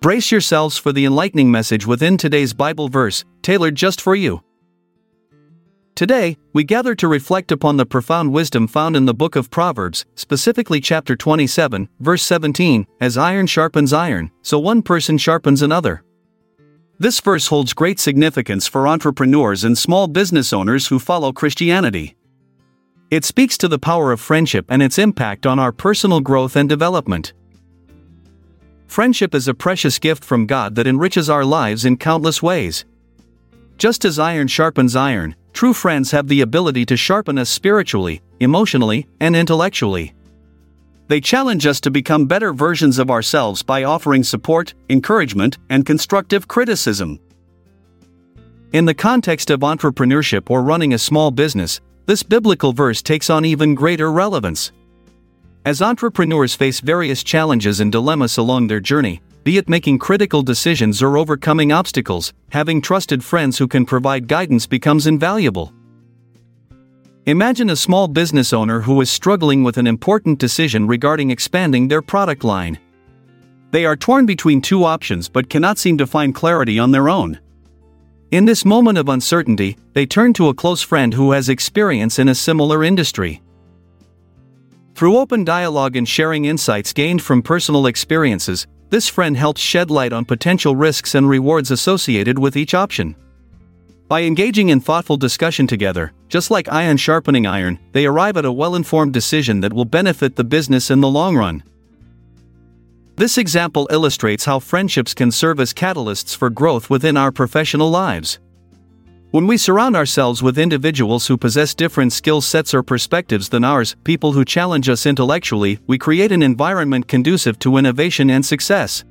Brace yourselves for the enlightening message within today's Bible verse, tailored just for you. Today, we gather to reflect upon the profound wisdom found in the book of Proverbs, specifically chapter 27, verse 17, as iron sharpens iron, so one person sharpens another. This verse holds great significance for entrepreneurs and small business owners who follow Christianity. It speaks to the power of friendship and its impact on our personal growth and development. Friendship is a precious gift from God that enriches our lives in countless ways. Just as iron sharpens iron, True friends have the ability to sharpen us spiritually, emotionally, and intellectually. They challenge us to become better versions of ourselves by offering support, encouragement, and constructive criticism. In the context of entrepreneurship or running a small business, this biblical verse takes on even greater relevance. As entrepreneurs face various challenges and dilemmas along their journey, be it making critical decisions or overcoming obstacles, having trusted friends who can provide guidance becomes invaluable. Imagine a small business owner who is struggling with an important decision regarding expanding their product line. They are torn between two options but cannot seem to find clarity on their own. In this moment of uncertainty, they turn to a close friend who has experience in a similar industry. Through open dialogue and sharing insights gained from personal experiences, this friend helps shed light on potential risks and rewards associated with each option. By engaging in thoughtful discussion together, just like iron sharpening iron, they arrive at a well informed decision that will benefit the business in the long run. This example illustrates how friendships can serve as catalysts for growth within our professional lives. When we surround ourselves with individuals who possess different skill sets or perspectives than ours, people who challenge us intellectually, we create an environment conducive to innovation and success.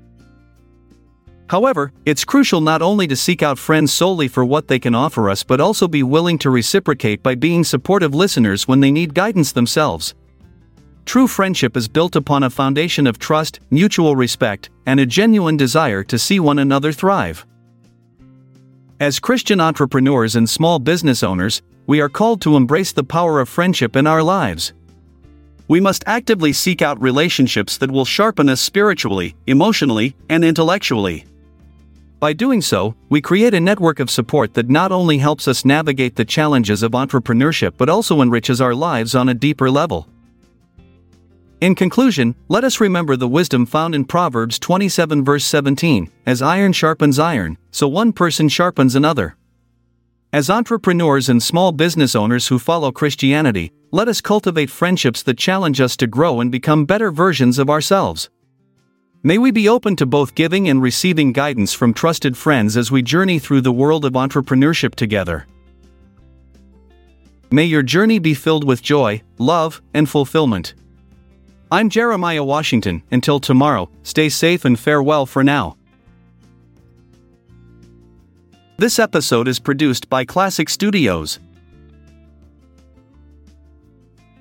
However, it's crucial not only to seek out friends solely for what they can offer us but also be willing to reciprocate by being supportive listeners when they need guidance themselves. True friendship is built upon a foundation of trust, mutual respect, and a genuine desire to see one another thrive. As Christian entrepreneurs and small business owners, we are called to embrace the power of friendship in our lives. We must actively seek out relationships that will sharpen us spiritually, emotionally, and intellectually. By doing so, we create a network of support that not only helps us navigate the challenges of entrepreneurship but also enriches our lives on a deeper level. In conclusion, let us remember the wisdom found in Proverbs 27 verse 17 As iron sharpens iron, so one person sharpens another. As entrepreneurs and small business owners who follow Christianity, let us cultivate friendships that challenge us to grow and become better versions of ourselves. May we be open to both giving and receiving guidance from trusted friends as we journey through the world of entrepreneurship together. May your journey be filled with joy, love, and fulfillment. I'm Jeremiah Washington. Until tomorrow, stay safe and farewell for now. This episode is produced by Classic Studios.